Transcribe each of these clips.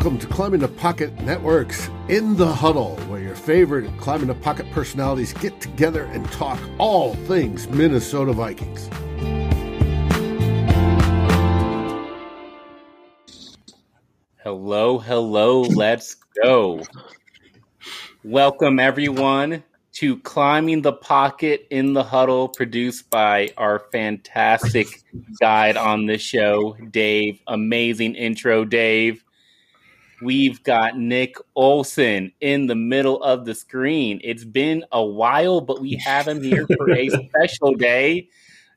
Welcome to Climbing the Pocket Networks in the Huddle, where your favorite Climbing the Pocket personalities get together and talk all things Minnesota Vikings. Hello, hello, let's go. Welcome, everyone, to Climbing the Pocket in the Huddle, produced by our fantastic guide on the show, Dave. Amazing intro, Dave. We've got Nick Olson in the middle of the screen. It's been a while, but we have him here for a special day.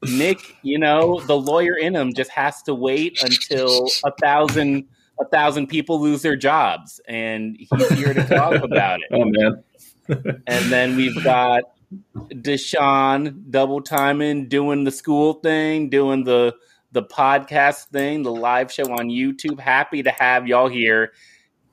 Nick, you know, the lawyer in him just has to wait until a thousand a thousand people lose their jobs, and he's here to talk about it. Oh man! and then we've got Deshaun double timing, doing the school thing, doing the the podcast thing, the live show on YouTube. Happy to have y'all here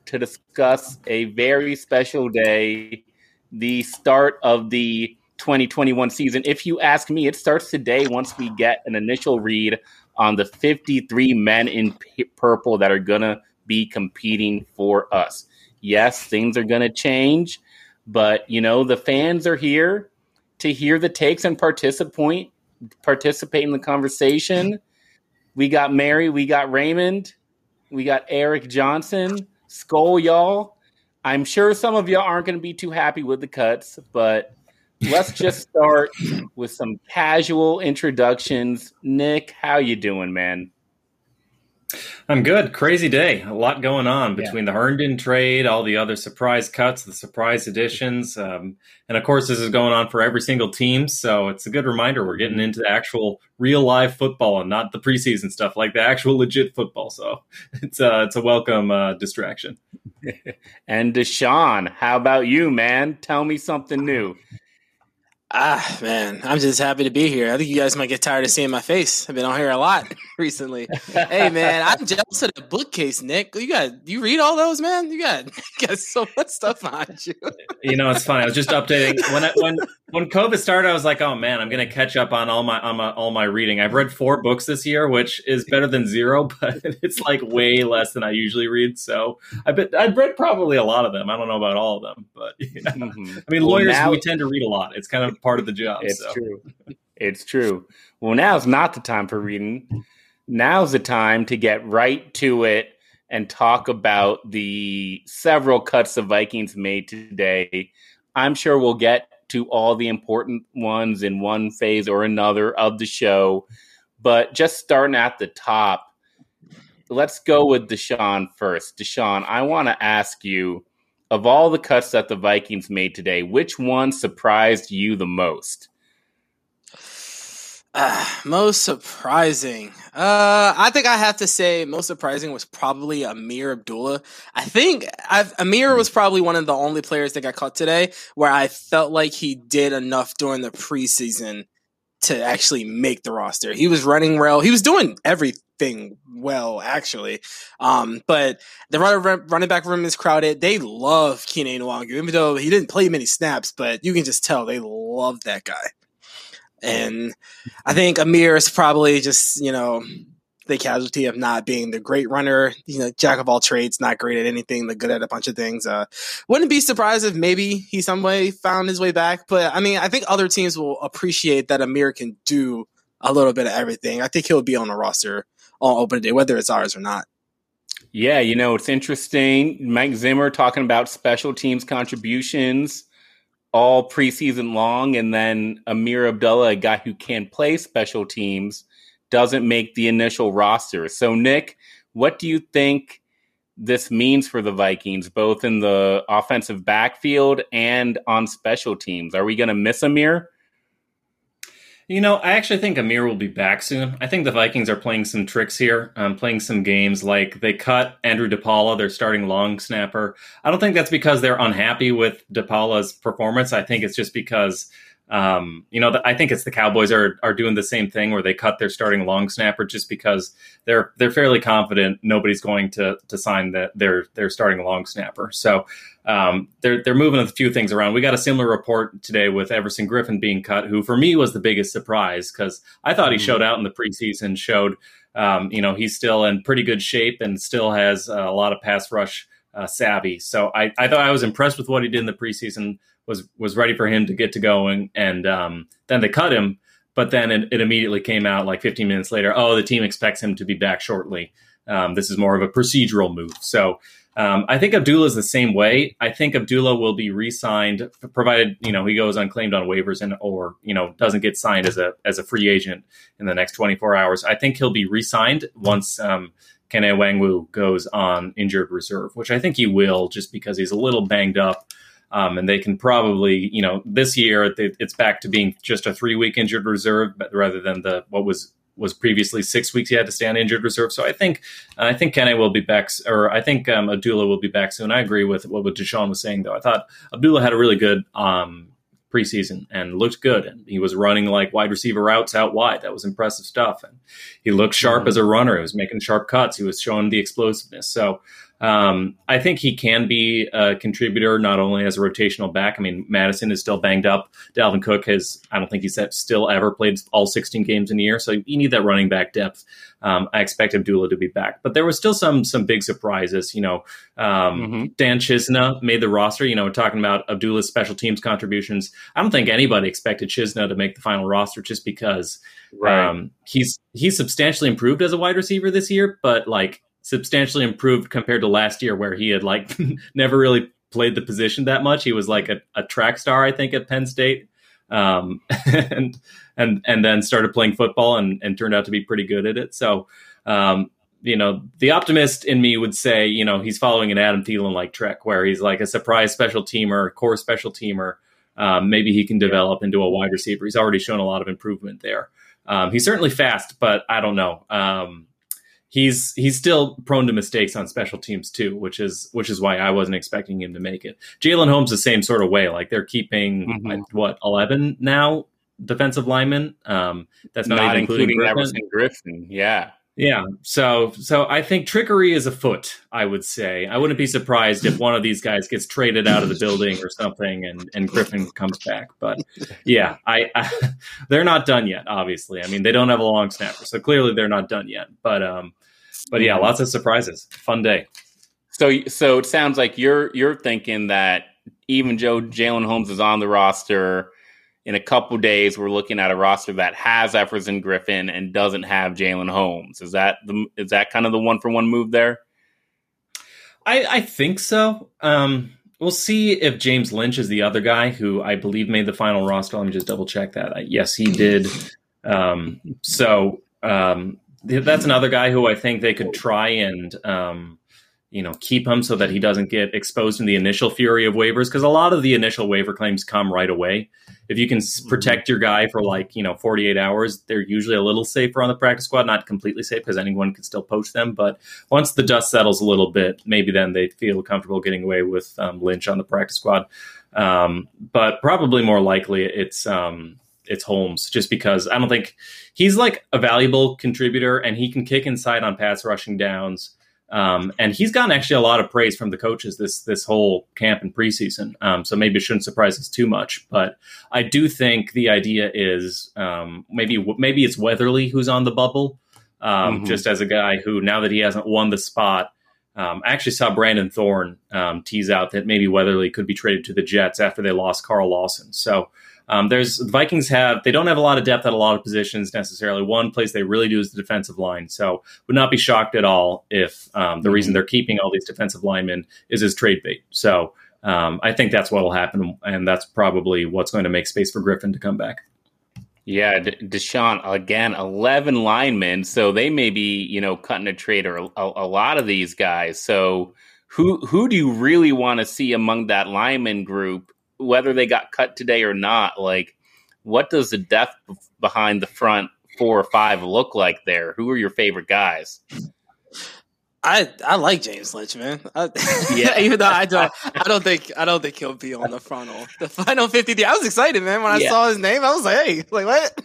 to discuss a very special day, the start of the 2021 season. If you ask me, it starts today once we get an initial read on the 53 men in p- purple that are going to be competing for us. Yes, things are going to change, but you know, the fans are here to hear the takes and participate participate in the conversation. We got Mary, we got Raymond, we got Eric Johnson, Skull y'all. I'm sure some of y'all aren't going to be too happy with the cuts, but let's just start with some casual introductions. Nick, how you doing, man? I'm good. Crazy day. A lot going on between yeah. the Herndon trade, all the other surprise cuts, the surprise additions. Um, and of course, this is going on for every single team. So it's a good reminder we're getting into actual real live football and not the preseason stuff, like the actual legit football. So it's, uh, it's a welcome uh, distraction. and Deshaun, how about you, man? Tell me something new. Ah, man, I'm just happy to be here. I think you guys might get tired of seeing my face. I've been on here a lot recently. hey, man, I'm jealous of the bookcase, Nick. You got you read all those, man. You got you got so much stuff behind you. you know, it's funny. I was just updating when I, when when COVID started. I was like, oh man, I'm gonna catch up on all my on my all my reading. I've read four books this year, which is better than zero, but it's like way less than I usually read. So I bet I've read probably a lot of them. I don't know about all of them, but mm-hmm. I mean, well, lawyers now- we tend to read a lot. It's kind of part of the job. It's so. true. It's true. Well, now's not the time for reading. Now's the time to get right to it and talk about the several cuts the Vikings made today. I'm sure we'll get to all the important ones in one phase or another of the show. But just starting at the top, let's go with Deshaun first. Deshaun, I want to ask you of all the cuts that the Vikings made today, which one surprised you the most? Uh, most surprising. Uh, I think I have to say most surprising was probably Ameer Abdullah. I think I've, Ameer was probably one of the only players that got caught today where I felt like he did enough during the preseason to actually make the roster. He was running well. He was doing everything well, actually. Um, but the running, running back room is crowded. They love Keenan Nwangwu, even though he didn't play many snaps, but you can just tell they love that guy. And I think Ameer is probably just, you know, the casualty of not being the great runner, you know, jack of all trades, not great at anything, but good at a bunch of things. Uh, wouldn't be surprised if maybe he some way found his way back. But I mean, I think other teams will appreciate that Ameer can do a little bit of everything. I think he'll be on the roster on open day, whether it's ours or not. Yeah, you know, it's interesting. Mike Zimmer talking about special teams contributions all preseason long, and then Ameer Abdullah, a guy who can play special teams, doesn't make the initial roster. So, Nick, what do you think this means for the Vikings, both in the offensive backfield and on special teams? Are we going to miss Ameer? You know, I actually think Ameer will be back soon. I think the Vikings are playing some tricks here, um, playing some games like they cut Andrew DePaola, their starting long snapper. I don't think that's because they're unhappy with DePaola's performance. I think it's just because um, you know, I think it's the Cowboys are are doing the same thing where they cut their starting long snapper just because they're they're fairly confident nobody's going to to sign the, their their starting long snapper. So um, they're they're moving a few things around. We got a similar report today with Everson Griffen being cut, who for me was the biggest surprise because I thought he mm-hmm. showed out in the preseason, showed um, you know, he's still in pretty good shape and still has a lot of pass rush uh, savvy. So I, I thought I was impressed with what he did in the preseason. Was was ready for him to get to going, and um, then they cut him. But then it, it, immediately came out like 15 minutes later. Oh, the team expects him to be back shortly. Um, this is more of a procedural move. So um, I think Abdullah is the same way. I think Abdullah will be re-signed, provided you know he goes unclaimed on waivers and or you know doesn't get signed as a as a free agent in the next 24 hours. I think he'll be re-signed once um, Kene Nwangwu goes on injured reserve, which I think he will, just because he's a little banged up. Um, and they can probably, you know, this year it's back to being just a three week injured reserve, but rather than the what was was previously six weeks he had to stay on injured reserve. So I think I think Kene will be back, or I think um, Abdullah will be back soon. I agree with what Deshaun was saying, though. I thought Abdullah had a really good um, preseason and looked good, and he was running like wide receiver routes out wide. That was impressive stuff, and he looked sharp mm-hmm. as a runner. He was making sharp cuts. He was showing the explosiveness. So um, I think he can be a contributor not only as a rotational back. I mean, Mattison is still banged up. Dalvin Cook has, I don't think he's still ever played all 16 games in a year. So you need that running back depth. Um, I expect Abdullah to be back, but there was still some some big surprises. You know, um, mm-hmm. Dan Chisena made the roster. You know, we're talking about Abdullah's special teams contributions. I don't think anybody expected Chisena to make the final roster just because right. um, he's he's substantially improved as a wide receiver this year, but like substantially improved compared to last year, where he had like never really played the position that much. He was like a, a track star, I think, at Penn State, um, and and and then started playing football and, and turned out to be pretty good at it. So. Um, you know, the optimist in me would say, you know, he's following an Adam Thielen like trek where he's like a surprise special teamer, core special teamer. Um, maybe he can develop into a wide receiver. He's already shown a lot of improvement there. Um, he's certainly fast, but I don't know. He's he's still prone to mistakes on special teams too, which is which is why I wasn't expecting him to make it. Jalen Holmes the same sort of way. Like they're keeping mm-hmm. like, what eleven now defensive linemen. Um, that's not, not including, including Everson Griffen. Yeah. Yeah, so so I think trickery is afoot. I would say I wouldn't be surprised if one of these guys gets traded out of the building or something, and and Griffen comes back. But yeah, I, I, they're not done yet. Obviously, I mean they don't have a long snapper, so clearly they're not done yet. But um, but yeah, lots of surprises. Fun day. So so it sounds like you're you're thinking that even Joe Jalen Holmes is on the roster in a couple days, we're looking at a roster that has Everson Griffen and doesn't have Jalen Holmes. Is that the is that kind of the one for one move there? I, I think so. Um, we'll see if James Lynch is the other guy who I believe made the final roster. Let me just double check that. Yes, he did. Um, so um, that's another guy who I think they could try and um, you know keep him so that he doesn't get exposed in the initial fury of waivers because a lot of the initial waiver claims come right away if you can mm-hmm. protect your guy for like you know 48 hours they're usually a little safer on the practice squad not completely safe because anyone can still poach them but once the dust settles a little bit maybe then they feel comfortable getting away with um, lynch on the practice squad um, but probably more likely it's um, it's Holmes just because I don't think he's like a valuable contributor and he can kick inside on pass rushing downs. Um, and he's gotten actually a lot of praise from the coaches this this whole camp and preseason. Um, so maybe it shouldn't surprise us too much. But I do think the idea is um, maybe maybe it's Weatherly who's on the bubble, um, mm-hmm. just as a guy who now that he hasn't won the spot. Um, I actually saw Brandon Thorn um, tease out that maybe Weatherly could be traded to the Jets after they lost Carl Lawson. So um, there's the Vikings have they don't have a lot of depth at a lot of positions necessarily. One place they really do is the defensive line. So would not be shocked at all if um, the mm-hmm. reason they're keeping all these defensive linemen is as trade bait. So um, I think that's what will happen, and that's probably what's going to make space for Griffen to come back. Yeah, Deshaun again, eleven linemen, so they may be you know cutting a trade or a, a lot of these guys. So who who do you really want to see among that lineman group whether they got cut today or not, like what does the depth behind the front four or five look like there? Who are your favorite guys? I I like James Lynch, man. I, yeah, even though I don't I don't think I don't think he'll be on the final the final fifty. I was excited, man, when I yeah. saw his name. I was like, hey, like what?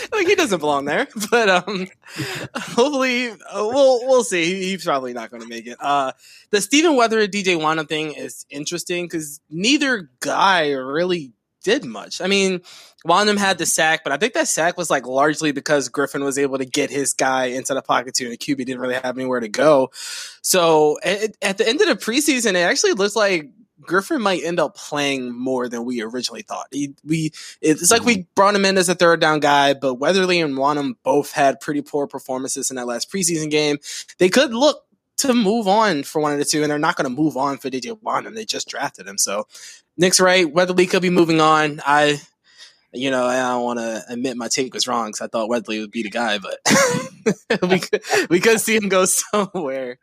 like he doesn't belong there, but um, hopefully uh, we'll we'll see. he's probably not going to make it. Uh, the Stephen Weather DJ Wonnum thing is interesting because neither guy really did much. I mean, Wonnum had the sack, but I think that sack was like largely because Griffen was able to get his guy into the pocket too, and QB didn't really have anywhere to go. So at, at the end of the preseason, it actually looks like Griffen might end up playing more than we originally thought. He, we it's like we brought him in as a third down guy, but Weatherly and Wonnum both had pretty poor performances in that last preseason game. They could look to move on for one of the two, and they're not going to move on for DJ Wonnum. They just drafted him, so Nick's right. Weatherly could be moving on. I, you know, I don't want to admit my take was wrong because I thought Weatherly would be the guy, but we could, we could see him go somewhere.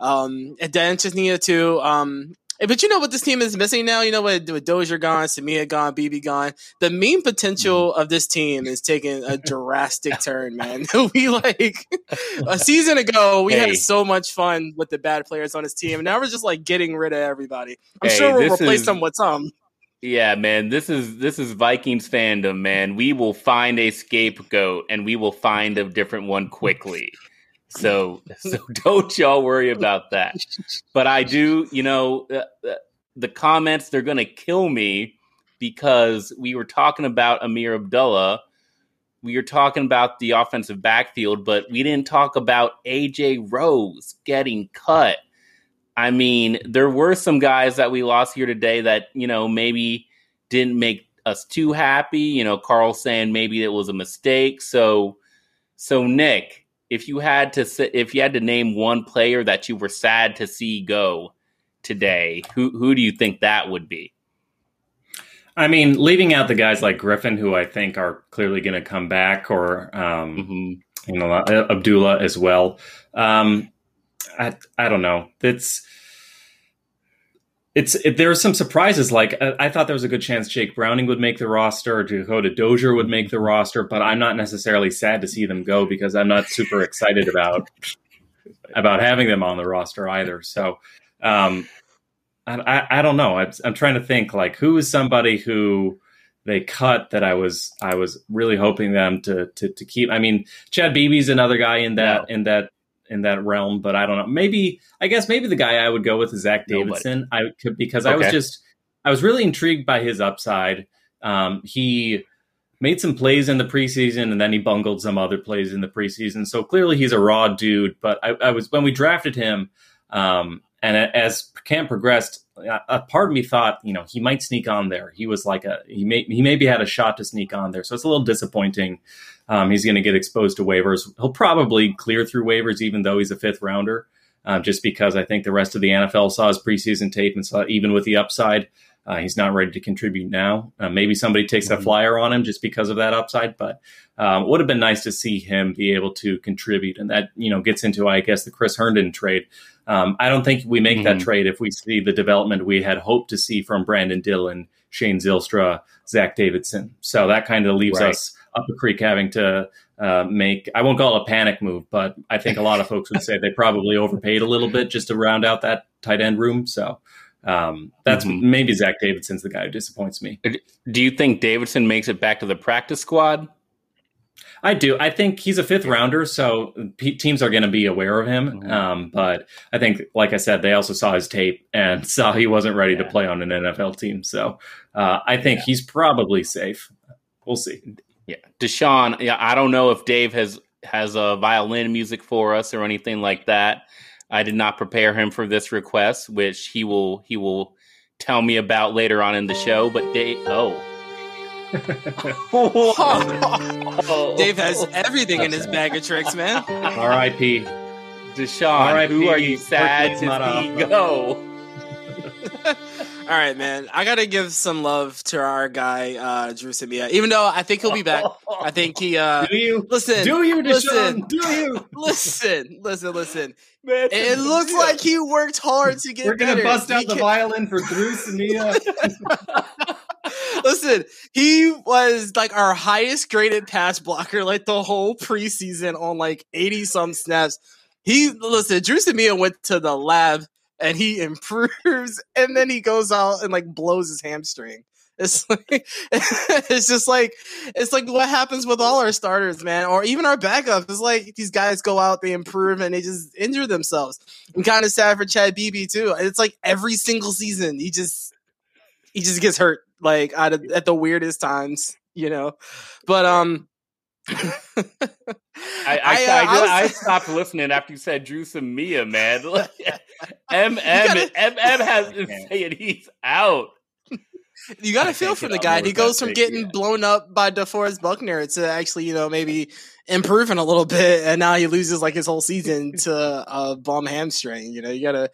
Um, and then Chisena too. Um, but you know what this team is missing now? You know what? With Dozier gone, Samia gone, Beebe gone. The meme potential mm-hmm. of this team is taking a drastic turn, man. we like a season ago, we hey. had so much fun with the bad players on this team, and now we're just like getting rid of everybody. I'm hey, sure we'll replace is, them with some. Yeah, man, this is this is Vikings fandom, man. We will find a scapegoat, and we will find a different one quickly. So, so don't y'all worry about that. But I do, you know, uh, uh the comments they're going to kill me because we were talking about Ameer Abdullah. We were talking about the offensive backfield, but we didn't talk about AJ Rose getting cut. I mean, there were some guys that we lost here today that, you know, maybe didn't make us too happy. You know, Carl saying maybe it was a mistake. So, so Nick, if you had to if you had to name one player that you were sad to see go today, who who do you think that would be? I mean, leaving out the guys like Griffen, who I think are clearly going to come back, or um, mm-hmm. you know Abdullah as well. Um, I I don't know. It's it's it, there are some surprises. Like I, I, thought there was a good chance Jake Browning would make the roster, or Dakota Dozier would make the roster, but I'm not necessarily sad to see them go because I'm not super excited about about having them on the roster either. So um, I, I, I don't know. I'm, I'm trying to think like who is somebody who they cut that I was I was really hoping them to to, to keep. I mean, Chad Beebe's another guy in that in that in that realm, but I don't know. Maybe I guess maybe the guy I would go with is Zach Davidson. Nobody. I could because okay. I was just I was really intrigued by his upside. Um, he made some plays in the preseason and then he bungled some other plays in the preseason. So clearly he's a raw dude. But I, I was when we drafted him, um, and as camp progressed, a part of me thought, you know, he might sneak on there. He was like a he may he maybe had a shot to sneak on there. So it's a little disappointing um, he's going to get exposed to waivers. He'll probably clear through waivers, even though he's a fifth rounder, uh, just because I think the rest of the NFL saw his preseason tape and saw even with the upside, uh, he's not ready to contribute now. Uh, maybe somebody takes mm-hmm. a flyer on him just because of that upside, but um, would have been nice to see him be able to contribute. And that you know gets into I guess the Chris Herndon trade. Um, I don't think we make mm-hmm. that trade if we see the development we had hoped to see from Brandon Dillon, Shane Zylstra, Zach Davidson. So that kind of leaves right. us up a creek having to uh, make I won't call it a panic move, but I think a lot of folks would say they probably overpaid a little bit just to round out that tight end room. So um, that's mm-hmm. maybe Zach Davidson's the guy who disappoints me. Do you think Davidson makes it back to the practice squad? I do. I think he's a fifth rounder, so p- teams are going to be aware of him. Mm-hmm. Um, but I think, like I said, they also saw his tape and saw he wasn't ready yeah. to play on an NFL team. So uh, I think yeah. he's probably safe. We'll see. Yeah, Deshaun. Yeah, I don't know if Dave has has a violin music for us or anything like that. I did not prepare him for this request, which he will he will tell me about later on in the show. But Dave, oh. Dave has everything in his bag of tricks, man. R.I.P. Deshaun, R.I.P. who are you sad to see go? All right, man. I gotta give some love to our guy, uh, Dru Samia. Even though I think he'll be back. I think he uh Do you listen do you listen, do you listen, listen, listen. Man, it looks like he worked hard to get We're gonna better. bust out the violin for Dru Samia. listen, he was like our highest graded pass blocker like the whole preseason on like 80 some snaps. He listen, Dru Samia went to the lab and he improves and then he goes out and like blows his hamstring. It's like it's just like it's like what happens with all our starters, man, or even our backups. It's like these guys go out, they improve, and they just injure themselves. I'm kind of sad for Chad Beebe too. It's like every single season he just he just gets hurt like at, at the weirdest times, you know. But um, I I, I, uh, I, was, I, stopped listening after you said Dru Samia, man. MM MM has been saying he's out. You got to feel for the guy. He goes from getting yeah. blown up by DeForest Buckner to actually, you know, maybe improving a little bit, and now he loses like his whole season to a bum hamstring. You know, you gotta.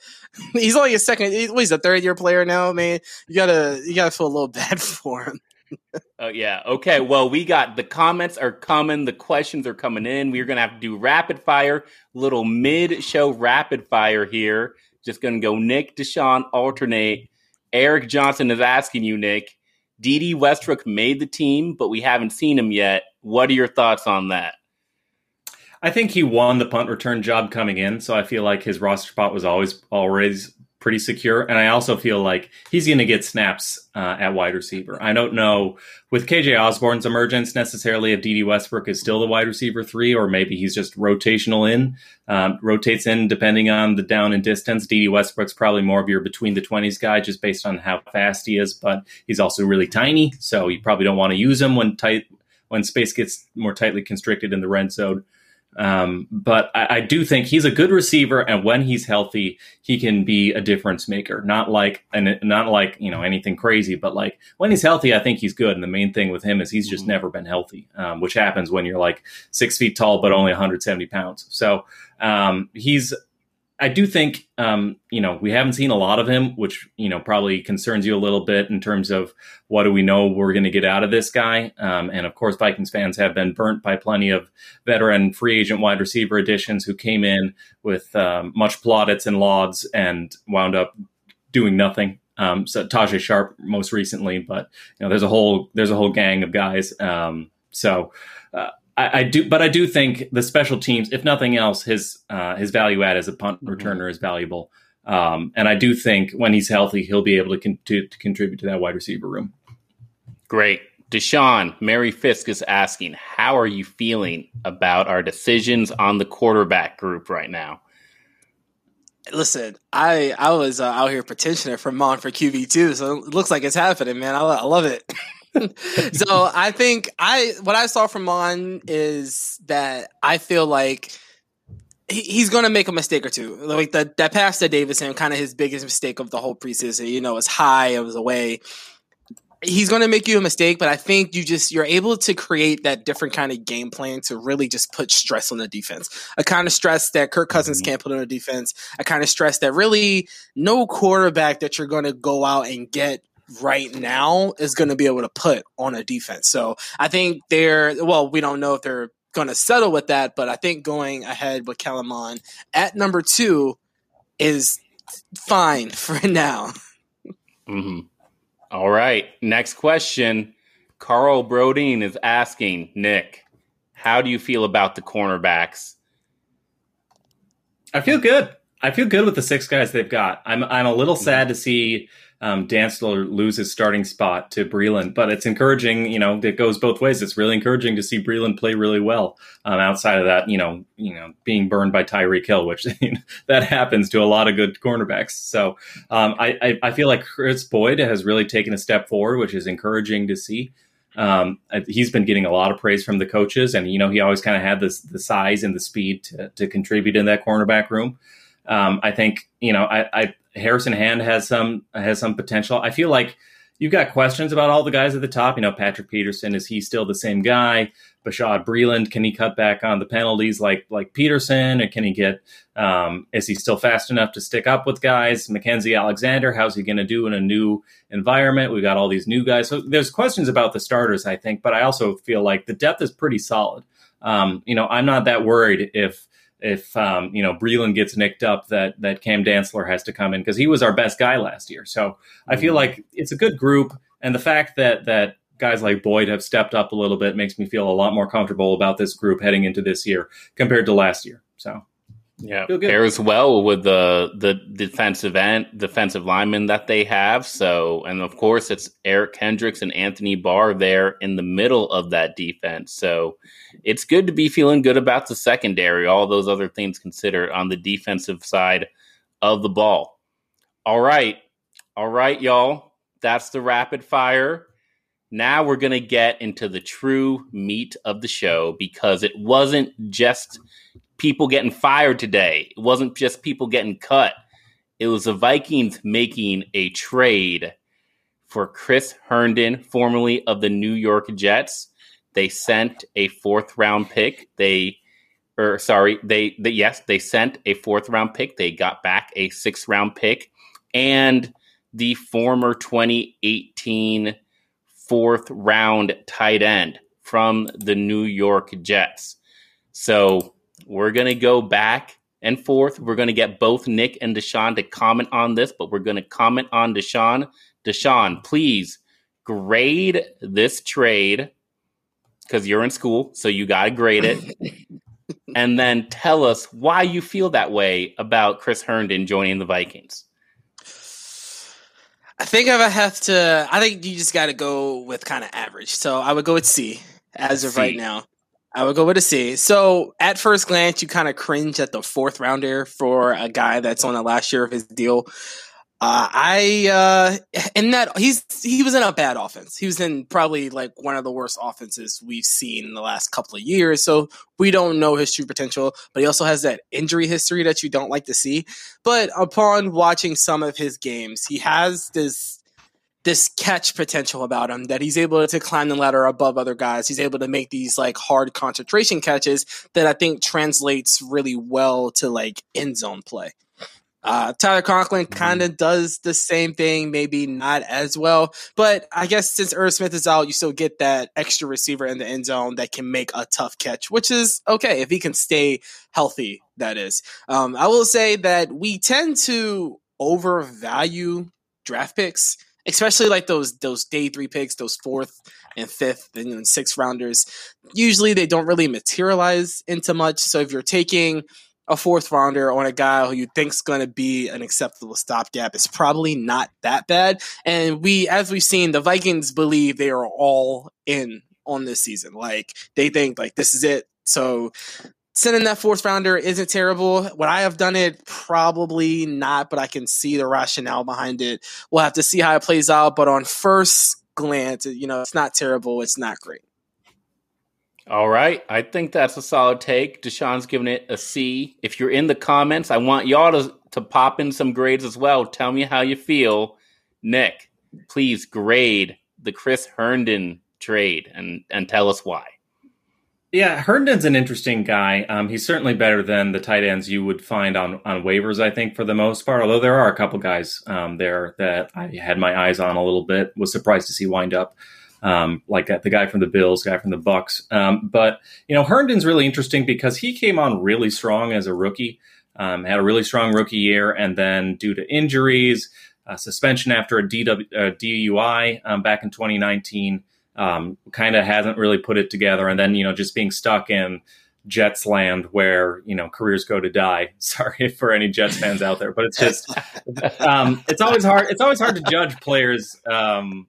He's only a second. He's a third year player now, man. You gotta, you gotta feel a little bad for him. Oh yeah. Okay. Well, we got the comments are coming. The questions are coming in. We're gonna have to do rapid fire, little mid show rapid fire here. Just gonna go Nick Deshaun alternate. Eric Johnson is asking you, Nick. Dede Westbrook made the team, but we haven't seen him yet. What are your thoughts on that? I think he won the punt return job coming in, so I feel like his roster spot was always always pretty secure. And I also feel like he's going to get snaps uh, at wide receiver. I don't know with KJ Osborn's emergence necessarily if Dede Westbrook is still the wide receiver three, or maybe he's just rotational in, um, rotates in depending on the down and distance. Dede Westbrook's probably more of your between the 20s guy just based on how fast he is, but he's also really tiny. So you probably don't want to use him when tight, when space gets more tightly constricted in the red zone. Um, but I, I, do think he's a good receiver, and when he's healthy, he can be a difference maker. Not like and not like you know anything crazy, but like when he's healthy, I think he's good. And the main thing with him is he's just mm-hmm. never been healthy, um, which happens when you're like six feet tall but only 170 pounds. So um, he's I do think, um, you know, we haven't seen a lot of him, which, you know, probably concerns you a little bit in terms of what do we know we're going to get out of this guy. Um, and of course, Vikings fans have been burnt by plenty of veteran free agent wide receiver additions who came in with um, much plaudits and lauds and wound up doing nothing. Um, so Tajae Sharpe most recently, but you know, there's a whole there's a whole gang of guys. Um, so uh, I, I, do, but I do think the special teams, if nothing else, his uh, his value add as a punt mm-hmm. returner is valuable. Um, and I do think when he's healthy, he'll be able to, con- to, to contribute to that wide receiver room. Great. Deshaun, Mary Fisk is asking, how are you feeling about our decisions on the quarterback group right now? Listen, I I was uh, out here petitioning for Mond for QB two, so it looks like it's happening, man. I, I love it. so I think I what I saw from Mond is that I feel like he, he's going to make a mistake or two. Like the, that pass to Davidson, kind of his biggest mistake of the whole preseason. You know, it's high, it was away. He's going to make you a mistake, but I think you just you're able to create that different kind of game plan to really just put stress on the defense. A kind of stress that Kirk Cousins mm-hmm. can't put on the defense. A kind of stress that really no quarterback that you're going to go out and get right now is going to be able to put on a defense. So I think they're, well, we don't know if they're going to settle with that, but I think going ahead with Kellen Mond at number two is fine for now. Mm-hmm. All right. Next question. Carl Brodeen is asking Nick, how do you feel about the cornerbacks? I feel good. I feel good with the six guys they've got. I'm I'm a little sad to see um, Dantzler lose his starting spot to Breeland, but it's encouraging. You know, it goes both ways. It's really encouraging to see Breeland play really well. Um, outside of that, you know, you know, being burned by Tyreek Hill, which that happens to a lot of good cornerbacks. So um, I, I, I feel like Kris Boyd has really taken a step forward, which is encouraging to see. Um, he's been getting a lot of praise from the coaches, and you know he always kind of had this the size and the speed to, to contribute in that cornerback room. Um, I think you know I, I, Harrison Hand has some has some potential. I feel like you've got questions about all the guys at the top. You know, Patrick Peterson is he still the same guy? Bashaud Breeland can he cut back on the penalties like like Peterson, or can he get? Um, is he still fast enough to stick up with guys? Mackensie Alexander, how's he going to do in a new environment? We've got all these new guys, so there's questions about the starters, I think, but I also feel like the depth is pretty solid. Um, you know, I'm not that worried if if um, you know Breeland gets nicked up, that that Cam Dantzler has to come in because he was our best guy last year. So I feel mm-hmm. like it's a good group, and the fact that that guys like Boyd have stepped up a little bit makes me feel a lot more comfortable about this group heading into this year compared to last year. So yeah, pairs well with the the defensive end, defensive lineman that they have. So, and of course, it's Eric Kendricks and Anthony Barr there in the middle of that defense. So, it's good to be feeling good about the secondary. All those other things considered on the defensive side of the ball. All right, all right, y'all. that's the rapid fire. Now we're going to get into the true meat of the show because it wasn't just people getting fired today. It wasn't just people getting cut. It was the Vikings making a trade for Chris Herndon, formerly of the New York Jets. They sent a fourth round pick. They or sorry, they, they yes, they sent a fourth round pick. They got back a sixth round pick and the former 2018 fourth round tight end from the New York Jets. So we're going to go back and forth. We're going to get both Nick and Deshaun to comment on this, but we're going to comment on Deshaun. Deshaun, please grade this trade because you're in school, so you got to grade it. and then tell us why you feel that way about Chris Herndon joining the Vikings. I think I have to. I think you just got to go with kind of average. So I would go with C as of C. right now. I would go with a C. So at first glance, you kind of cringe at the fourth rounder for a guy that's on the last year of his deal. Uh, I uh, and that he's he was in a bad offense. He was in probably like one of the worst offenses we've seen in the last couple of years. So we don't know his true potential, but he also has that injury history that you don't like to see. But upon watching some of his games, he has this this catch potential about him that he's able to climb the ladder above other guys. He's able to make these like hard concentration catches that I think translates really well to like end zone play. Uh, Tyler Conklin mm-hmm. kind of does the same thing, maybe not as well. But I guess since Irv Smith is out, you still get that extra receiver in the end zone that can make a tough catch, which is okay if he can stay healthy, that is. Um, I will say that we tend to overvalue draft picks, especially like those those day three picks, those fourth and fifth and sixth rounders. Usually they don't really materialize into much. So if you're taking a fourth rounder on a guy who you think's going to be an acceptable stopgap is probably not that bad. And we, as we've seen, the Vikings believe they are all in on this season. Like they think like this is it. So sending that fourth rounder isn't terrible. Would I have done it? Probably not, but I can see the rationale behind it. We'll have to see how it plays out. But on first glance, you know, it's not terrible. It's not great. All right. I think that's a solid take. Deshaun's giving it a C. If you're in the comments, I want y'all to, to pop in some grades as well. Tell me how you feel. Nick, please grade the Chris Herndon trade and, and tell us why. Yeah, Herndon's an interesting guy. Um, he's certainly better than the tight ends you would find on, on waivers, I think, for the most part. Although there are a couple guys um, there that I had my eyes on a little bit. Was surprised to see wind up um, like that, the guy from the Bills, guy from the Bucs. Um, but you know, Herndon's really interesting because he came on really strong as a rookie, um, had a really strong rookie year, and then due to injuries, suspension after a DW, uh, DUI um, back in 2019, um, kind of hasn't really put it together, and then you know, just being stuck in. Jets land where you know careers go to die. Sorry for any Jets fans out there, but it's just um, it's always hard. It's always hard to judge players um,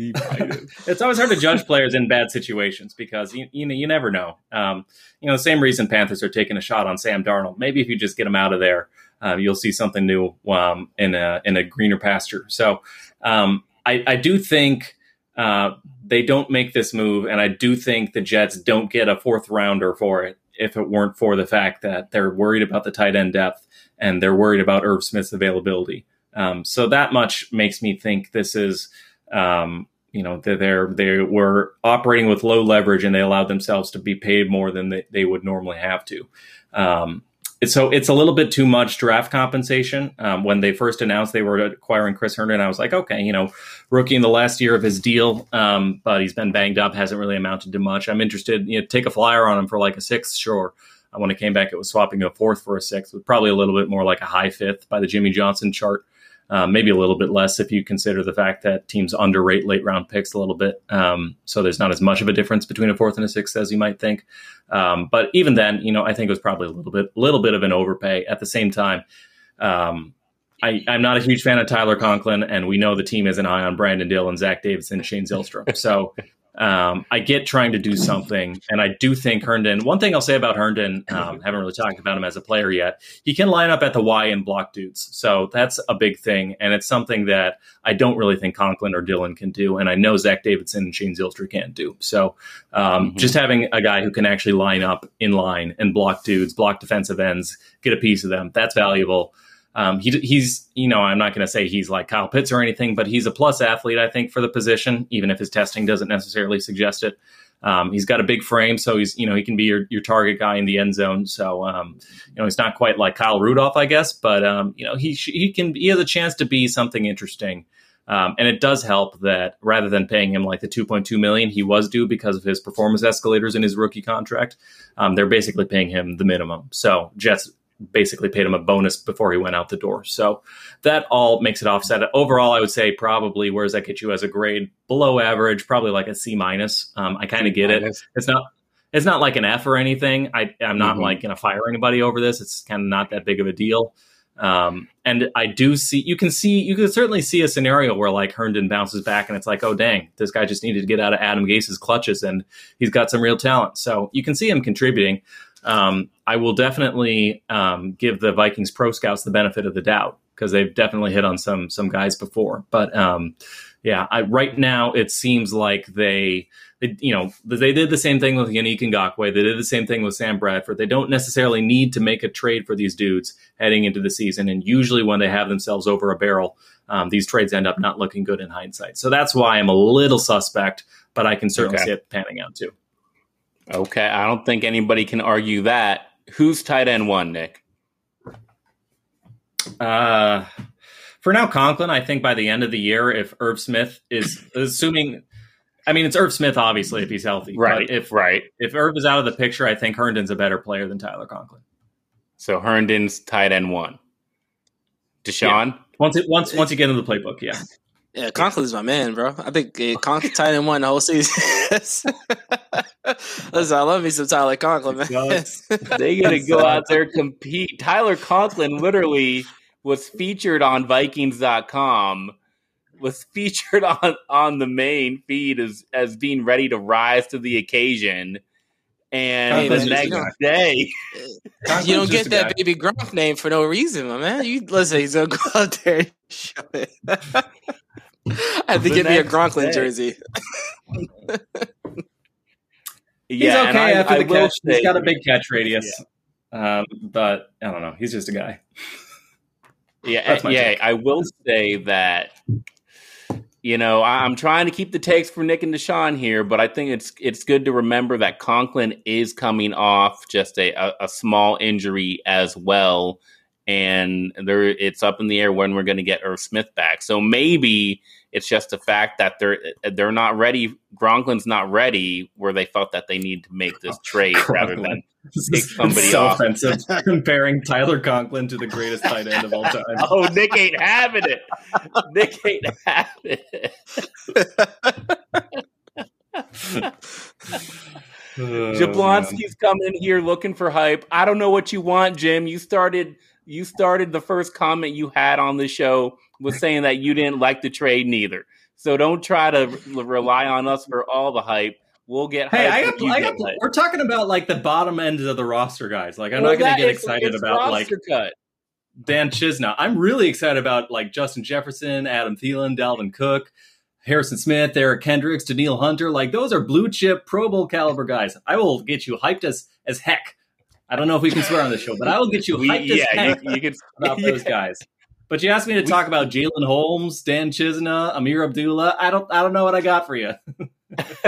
it's always hard to judge players in bad situations because you, you know you never know. Um, you know the same reason Panthers are taking a shot on Sam Darnold. Maybe if you just get him out of there, uh, you'll see something new um, in a in a greener pasture. So um, I, I, do think uh, they don't make this move, and I do think the Jets don't get a fourth rounder for it if it weren't for the fact that they're worried about the tight end depth and they're worried about Irv Smith's availability. Um, so that much makes me think this is um, you know they're they were operating with low leverage and they allowed themselves to be paid more than they, they would normally have to um, so it's a little bit too much draft compensation. Um, when they first announced they were acquiring chris herndon i was like okay you know rookie in the last year of his deal um, but he's been banged up hasn't really amounted to much. I'm interested you know take a flyer on him for like a sixth sure. Uh, when it came back it was swapping a fourth for a sixth with probably a little bit more like a high fifth by the jimmy johnson chart um, maybe a little bit less if you consider the fact that teams underrate late round picks a little bit. Um, so there's not as much of a difference between a fourth and a sixth as you might think. Um, but even then, you know, I think it was probably a little bit, little bit of an overpay. At the same time, um, I, am not a huge fan of Tyler Conklin, and we know the team isn't high on Brandon Dillon, Zach Davidson, Shane Zylstra. So Um, I get trying to do something, and I do think Herndon. One thing I'll say about Herndon, um, haven't really talked about him as a player yet. He can line up at the Y and block dudes, so that's a big thing, and it's something that I don't really think Conklin or Dillon can do, and I know Zach Davidson and Shane Zylstra can't do. So, um, mm-hmm. just having a guy who can actually line up in line and block dudes, block defensive ends, get a piece of them, that's valuable. Um, he, he's, you know, I'm not going to say he's like Kyle Pitts or anything, but he's a plus athlete, I think, for the position, even if his testing doesn't necessarily suggest it. Um, he's got a big frame, so he's, you know, he can be your, your target guy in the end zone. So, um, you know, he's not quite like Kyle Rudolph, I guess, but, um, you know, he, he can, he has a chance to be something interesting. Um, and it does help that rather than paying him like the 2.2 million he was due because of his performance escalators in his rookie contract, um, they're basically paying him the minimum. So Jets basically paid him a bonus before he went out the door. So that all makes it offset. Overall, I would say probably where does that get you as a grade? Below average, probably like a C minus. Um, I kind of get it. It's not it's not like an F or anything. I, I'm not mm-hmm. like going to fire anybody over this. It's kind of not that big of a deal. Um, and I do see, you can see, you can certainly see a scenario where like Herndon bounces back and it's like, oh, dang, this guy just needed to get out of Adam Gase's clutches and he's got some real talent. So you can see him contributing um, I will definitely um, give the Vikings pro scouts the benefit of the doubt because they've definitely hit on some some guys before. But um, yeah, I, right now it seems like they, they, you know, they did the same thing with Yannick Ngakoue. They did the same thing with Sam Bradford. They don't necessarily need to make a trade for these dudes heading into the season. And usually when they have themselves over a barrel, um, these trades end up not looking good in hindsight. So that's why I'm a little suspect, but I can certainly okay. see it panning out too. Okay, I don't think anybody can argue that. Who's tight end one, Nick? Uh, for now, Conklin. I think by the end of the year, if Irv Smith is assuming, I mean, it's Irv Smith obviously if he's healthy, right? if right, if Irv is out of the picture, I think Herndon's a better player than Tyler Conklin. So Herndon's tight end one. Deshaun. Yeah. Once it once once you get into the playbook, yeah. Yeah, Conklin's my man, bro. I think yeah, oh. Conklin tight end one the whole season. Listen, I love me some Tyler Conklin, man. they gotta go out there compete. Tyler Conklin literally was featured on Vikings.com, was featured on on the main feed as as being ready to rise to the occasion. And hey, the man, next you know, day, you don't get that baby Gronk name for no reason, my man. You listen, he's gonna go out there and show it. I had to get me a Gronklin jersey. he's okay I, after I the catch. Say, he's got a big catch radius, yeah. um, but I don't know. He's just a guy. Yeah, yeah. Take. I will say that you know I'm trying to keep the takes for Nick and Deshaun here, but I think it's it's good to remember that Conklin is coming off just a, a, a small injury as well and there it's up in the air when we're going to get Irv Smith back. So maybe it's just the fact that they're they're not ready. Gronklin's not ready where they felt that they need to make this trade rather than take somebody so off. offensive comparing Tyler Conklin to the greatest tight end of all time. oh, Nick ain't having it. Nick ain't having it. Oh, Jablonski's coming here looking for hype. I don't know what you want, Jim. You started you started the first comment you had on the show was saying that you didn't like the trade neither. So don't try to rely on us for all the hype. We'll get. Hey, I got. I got. We're talking about like the bottom end of the roster guys. Like I'm well, not going to get excited about like cut. Dan Chisena. I'm really excited about like Justin Jefferson, Adam Thielen, Dalvin Cook, Harrison Smith, Eric Kendricks, Danielle Hunter. Like those are blue chip Pro Bowl caliber guys. I will get you hyped as as heck I don't know if we can swear on the show, but I will get you hyped we, yeah, you, you can, about yeah. those guys. But you asked me to talk about Jalen Holmes, Dan Chisena, Ameer Abdullah. I don't I don't know what I got for you.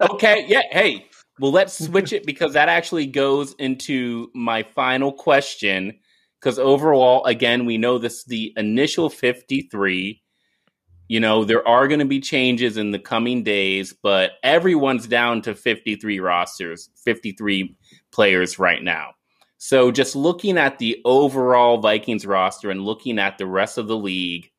okay, yeah, hey. Well, let's switch it because that actually goes into my final question. Because overall, again, we know this the initial 53. You know, there are going to be changes in the coming days, but everyone's down to 53 rosters, 53 players right now. So just looking at the overall Vikings roster and looking at the rest of the league,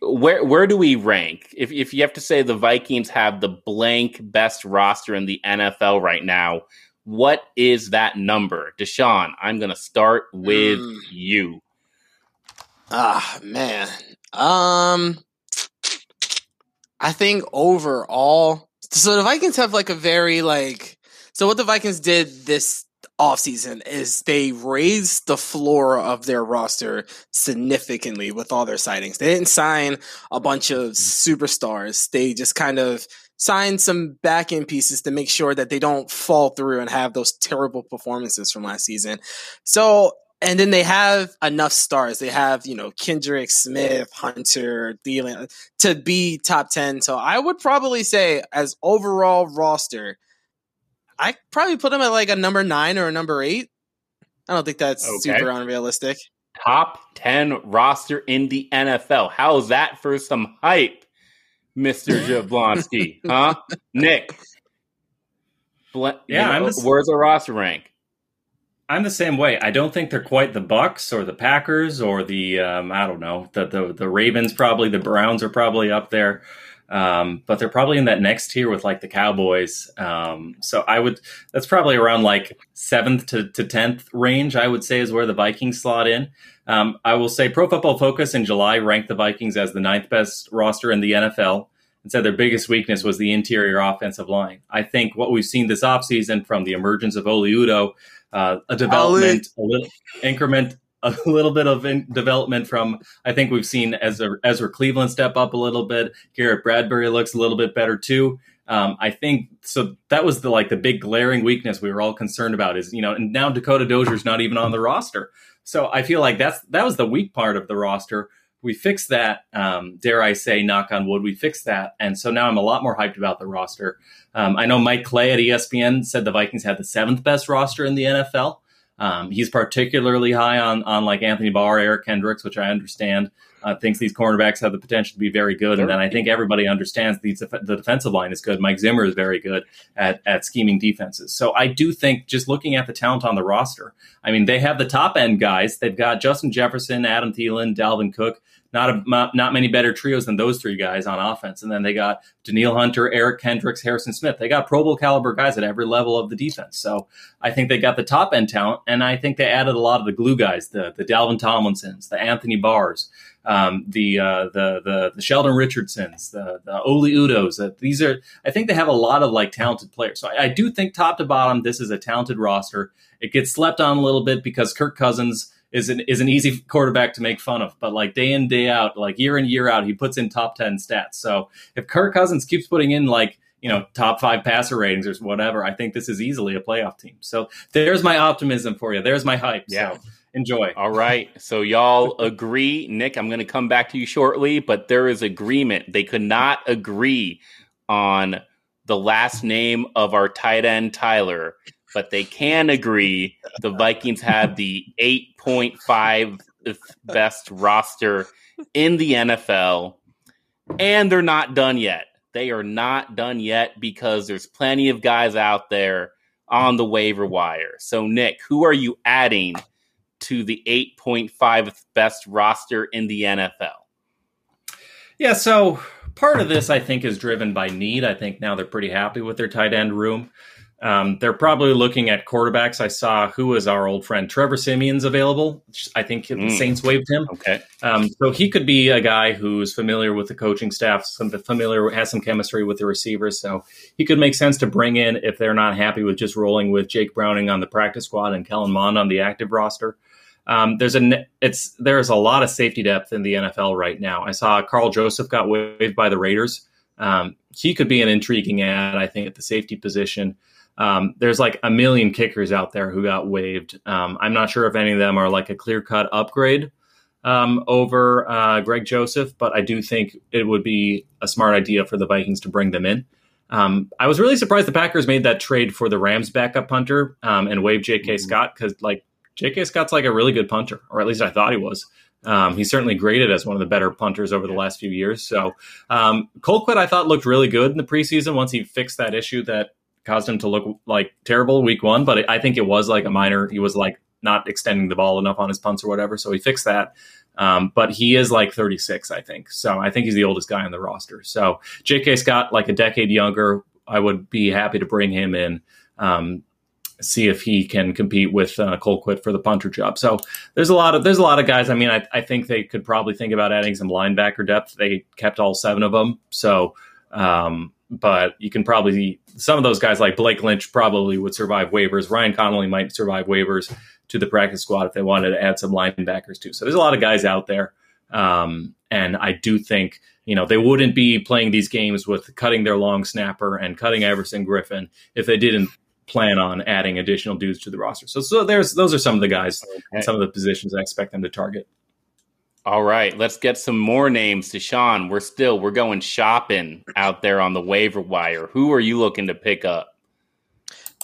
where where do we rank? If if you have to say the Vikings have the blank best roster in the NFL right now, what is that number? Deshaun, I'm going to start with mm. you. Ah, man. Um I think overall, so the Vikings have like a very like, so what the Vikings did this offseason is they raised the floor of their roster significantly with all their signings. They didn't sign a bunch of superstars. They just kind of signed some back end pieces to make sure that they don't fall through and have those terrible performances from last season. So and then they have enough stars. They have, you know, Kendrick, Smith, Hunter, Thielen to be top 10. So I would probably say, as overall roster, I probably put them at like a number nine or a number eight. I don't think that's okay. super unrealistic. Top 10 roster in the NFL. How is that for some hype, Mr. Jablonski? huh? Nick. Bl- yeah, know, where's the roster rank? I'm the same way. I don't think they're quite the Bucs or the Packers or the um, I don't know the, the the Ravens. Probably the Browns are probably up there, um, but they're probably in that next tier with like the Cowboys. Um, so I would that's probably around like seventh to tenth range. I would say is where the Vikings slot in. Um, I will say Pro Football Focus in July ranked the Vikings as the ninth best roster in the NFL and said their biggest weakness was the interior offensive line. I think what we've seen this offseason from the emergence of Oli Udoh uh, a development, a little increment, a little bit of development from. I think we've seen Ezra, Ezra Cleveland step up a little bit. Garrett Bradbury looks a little bit better too. Um, I think so. That was the like the big glaring weakness we were all concerned about. Is you know, and now Dakota Dozier's not even on the roster. So I feel like that's that was the weak part of the roster we fixed that. Um, dare I say, knock on wood, we fixed that, and so now I'm a lot more hyped about the roster. Um, I know Mike Clay at ESPN said the Vikings had the seventh best roster in the NFL. Um, he's particularly high on on like Anthony Barr, Eric Kendricks, which I understand. Uh, thinks these cornerbacks have the potential to be very good, and then I think everybody understands the, the defensive line is good. Mike Zimmer is very good at at scheming defenses. So I do think just looking at the talent on the roster, I mean they have the top end guys. They've got Justin Jefferson, Adam Thielen, Dalvin Cook not a, not many better trios than those three guys on offense. And then they got Danielle Hunter, Eric Kendricks, Harrison Smith. They got Pro Bowl caliber guys at every level of the defense. So I think they got the top end talent, and I think they added a lot of the glue guys, the the Dalvin Tomlinsons, the Anthony Barrs, um, the, uh, the the the Sheldon Richardsons, the the Oli Udohs. Uh, these are I think they have a lot of like talented players. So I, I do think top to bottom, this is a talented roster. It gets slept on a little bit because Kirk Cousins is an is an easy quarterback to make fun of. But like day in day out, like year in year out, he puts in top ten stats. So if Kirk Cousins keeps putting in like you know top five passer ratings or whatever, I think this is easily a playoff team. So there's my optimism for you. There's my hype. Yeah. So enjoy. All right. So y'all agree, Nick. I'm going to come back to you shortly, but there is agreement. They could not agree on the last name of our tight end Tyler but they can agree the Vikings have the 8.5 best roster in the NFL, and they're not done yet. They are not done yet because there's plenty of guys out there on the waiver wire. So, Nick, who are you adding to the 8.5 best roster in the NFL? Yeah, so part of this I think is driven by need. I think now they're pretty happy with their tight end room. Um, they're probably looking at quarterbacks. I saw who was our old friend Trevor Siemian's available. I think mm. the Saints waived him. Okay, um, so he could be a guy who's familiar with the coaching staff, some familiar has some chemistry with the receivers. So he could make sense to bring in if they're not happy with just rolling with Jake Browning on the practice squad and Kellen Mond on the active roster. Um, there's a it's there's a lot of safety depth in the NFL right now. I saw Karl Joseph got waived by the Raiders. Um, he could be an intriguing ad, I think, at the safety position. Um, there's like a million kickers out there who got waived. Um, I'm not sure if any of them are like a clear cut upgrade um, over uh, Greg Joseph, but I do think it would be a smart idea for the Vikings to bring them in. Um, I was really surprised the Packers made that trade for the Rams backup punter um, and waived J.K. Mm-hmm. Scott because like J.K. Scott's like a really good punter, or at least I thought he was. Um, he's certainly graded as one of the better punters over the last few years. So um, Colquitt, I thought looked really good in the preseason once he fixed that issue that caused him to look like terrible week one, but I think it was like a minor. He was like not extending the ball enough on his punts or whatever, so he fixed that. Um, but he is like 36, I think. So I think he's the oldest guy on the roster. So J.K. Scott, like a decade younger, I would be happy to bring him in. Um, see if he can compete with uh, Colquitt for the punter job. So there's a lot of there's a lot of guys. I mean, I, I think they could probably think about adding some linebacker depth. They kept all seven of them, so Um, but you can probably some of those guys like Blake Lynch probably would survive waivers. Ryan Connelly might survive waivers to the practice squad if they wanted to add some linebackers too. So there's a lot of guys out there, um, and I do think you know they wouldn't be playing these games with cutting their long snapper and cutting Everson Griffen if they didn't plan on adding additional dudes to the roster. So so there's those are some of the guys okay. and some of the positions I expect them to target. All right, let's get some more names to Sean. We're still we're going shopping out there on the waiver wire. Who are you looking to pick up?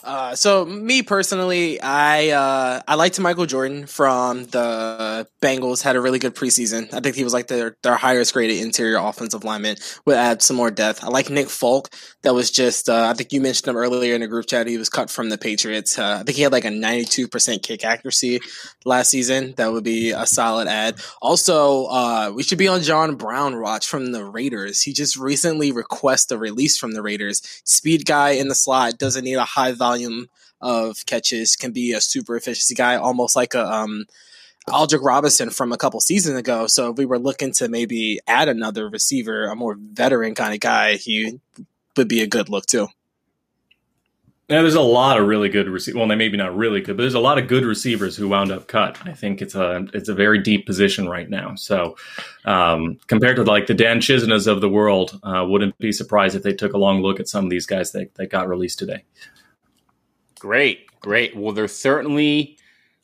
Uh, so me personally, I uh, I liked Michael Jordan from the Bengals. Had a really good preseason. I think he was like their their highest graded interior offensive lineman. Would add some more depth. I like Nick Folk. That was just uh, I think you mentioned him earlier in the group chat. He was cut from the Patriots. Uh, I think he had like a ninety two percent kick accuracy last season. That would be a solid add. Also, uh, we should be on John Brown watch from the Raiders. He just recently requested a release from the Raiders. Speed guy in the slot doesn't need a high volume volume of catches, can be a super efficiency guy, almost like a um, Aldrick Robinson from a couple seasons ago. So if we were looking to maybe add another receiver, a more veteran kind of guy, he would be a good look too. Yeah, there's a lot of really good receivers. Well, they maybe not really good, but there's a lot of good receivers who wound up cut. I think it's a it's a very deep position right now. So um, compared to like the Dan Chisenas of the world, uh, wouldn't be surprised if they took a long look at some of these guys that, that got released today. Great, great. Well, there's certainly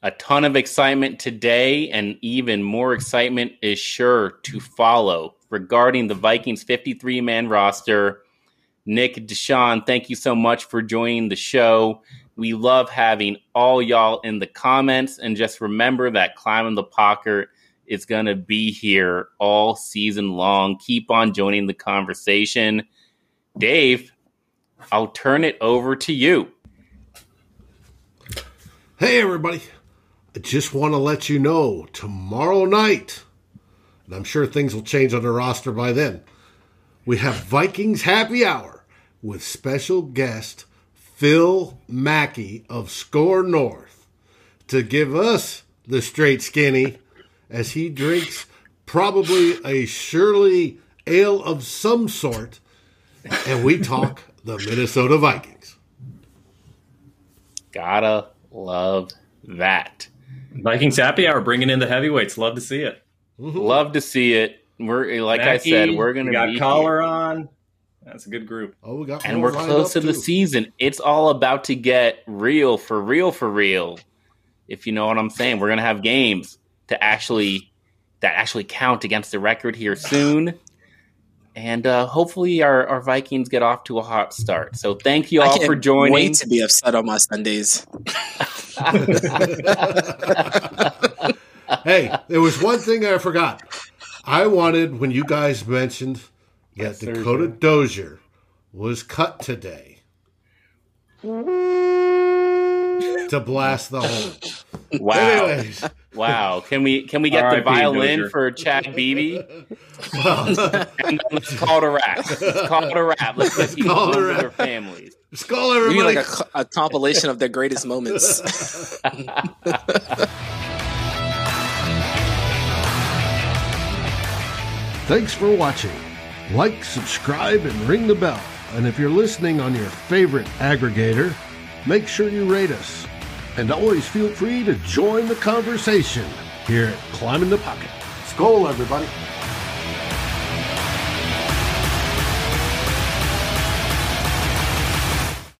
a ton of excitement today, and even more excitement is sure to follow regarding the Vikings 53 man roster. Nick Deshaun, thank you so much for joining the show. We love having all y'all in the comments, and just remember that climbing the pocket is going to be here all season long. Keep on joining the conversation. Dave, I'll turn it over to you. Hey, everybody. I just want to let you know tomorrow night, and I'm sure things will change on the roster by then, we have Vikings Happy Hour with special guest Phil Mackey of SKOR North to give us the straight skinny as he drinks probably a Shirley ale of some sort, and we talk the Minnesota Vikings. Gotta Love that. Vikings happy hour bringing in the heavyweights. Love to see it. Mm-hmm. Love to see it. We're like Mackey, I said, we're gonna got be collar here. on. That's a good group. Oh, we got and we're close to too. the season. It's all about to get real for real for real. If you know what I'm saying, we're gonna have games to actually that actually count against the record here soon and uh, hopefully our, our Vikings get off to a hot start. So thank you all for joining. Wait to be upset on my Sundays. hey, there was one thing I forgot. I wanted when you guys mentioned that yes, Dakota Dozier was cut today to blast the hole. Wow. Anyways. Wow. Can we can we get the violin Dozier. for Chad Beebe? and let's call it a wrap. Let's call it a wrap. Let's let people call it their families. Let's call everybody. like a, a compilation of their greatest moments. Thanks for watching. Like, subscribe, and ring the bell. And if you're listening on your favorite aggregator, make sure you rate us. And always feel free to join the conversation here at Climbing the Pocket. Skol, everybody.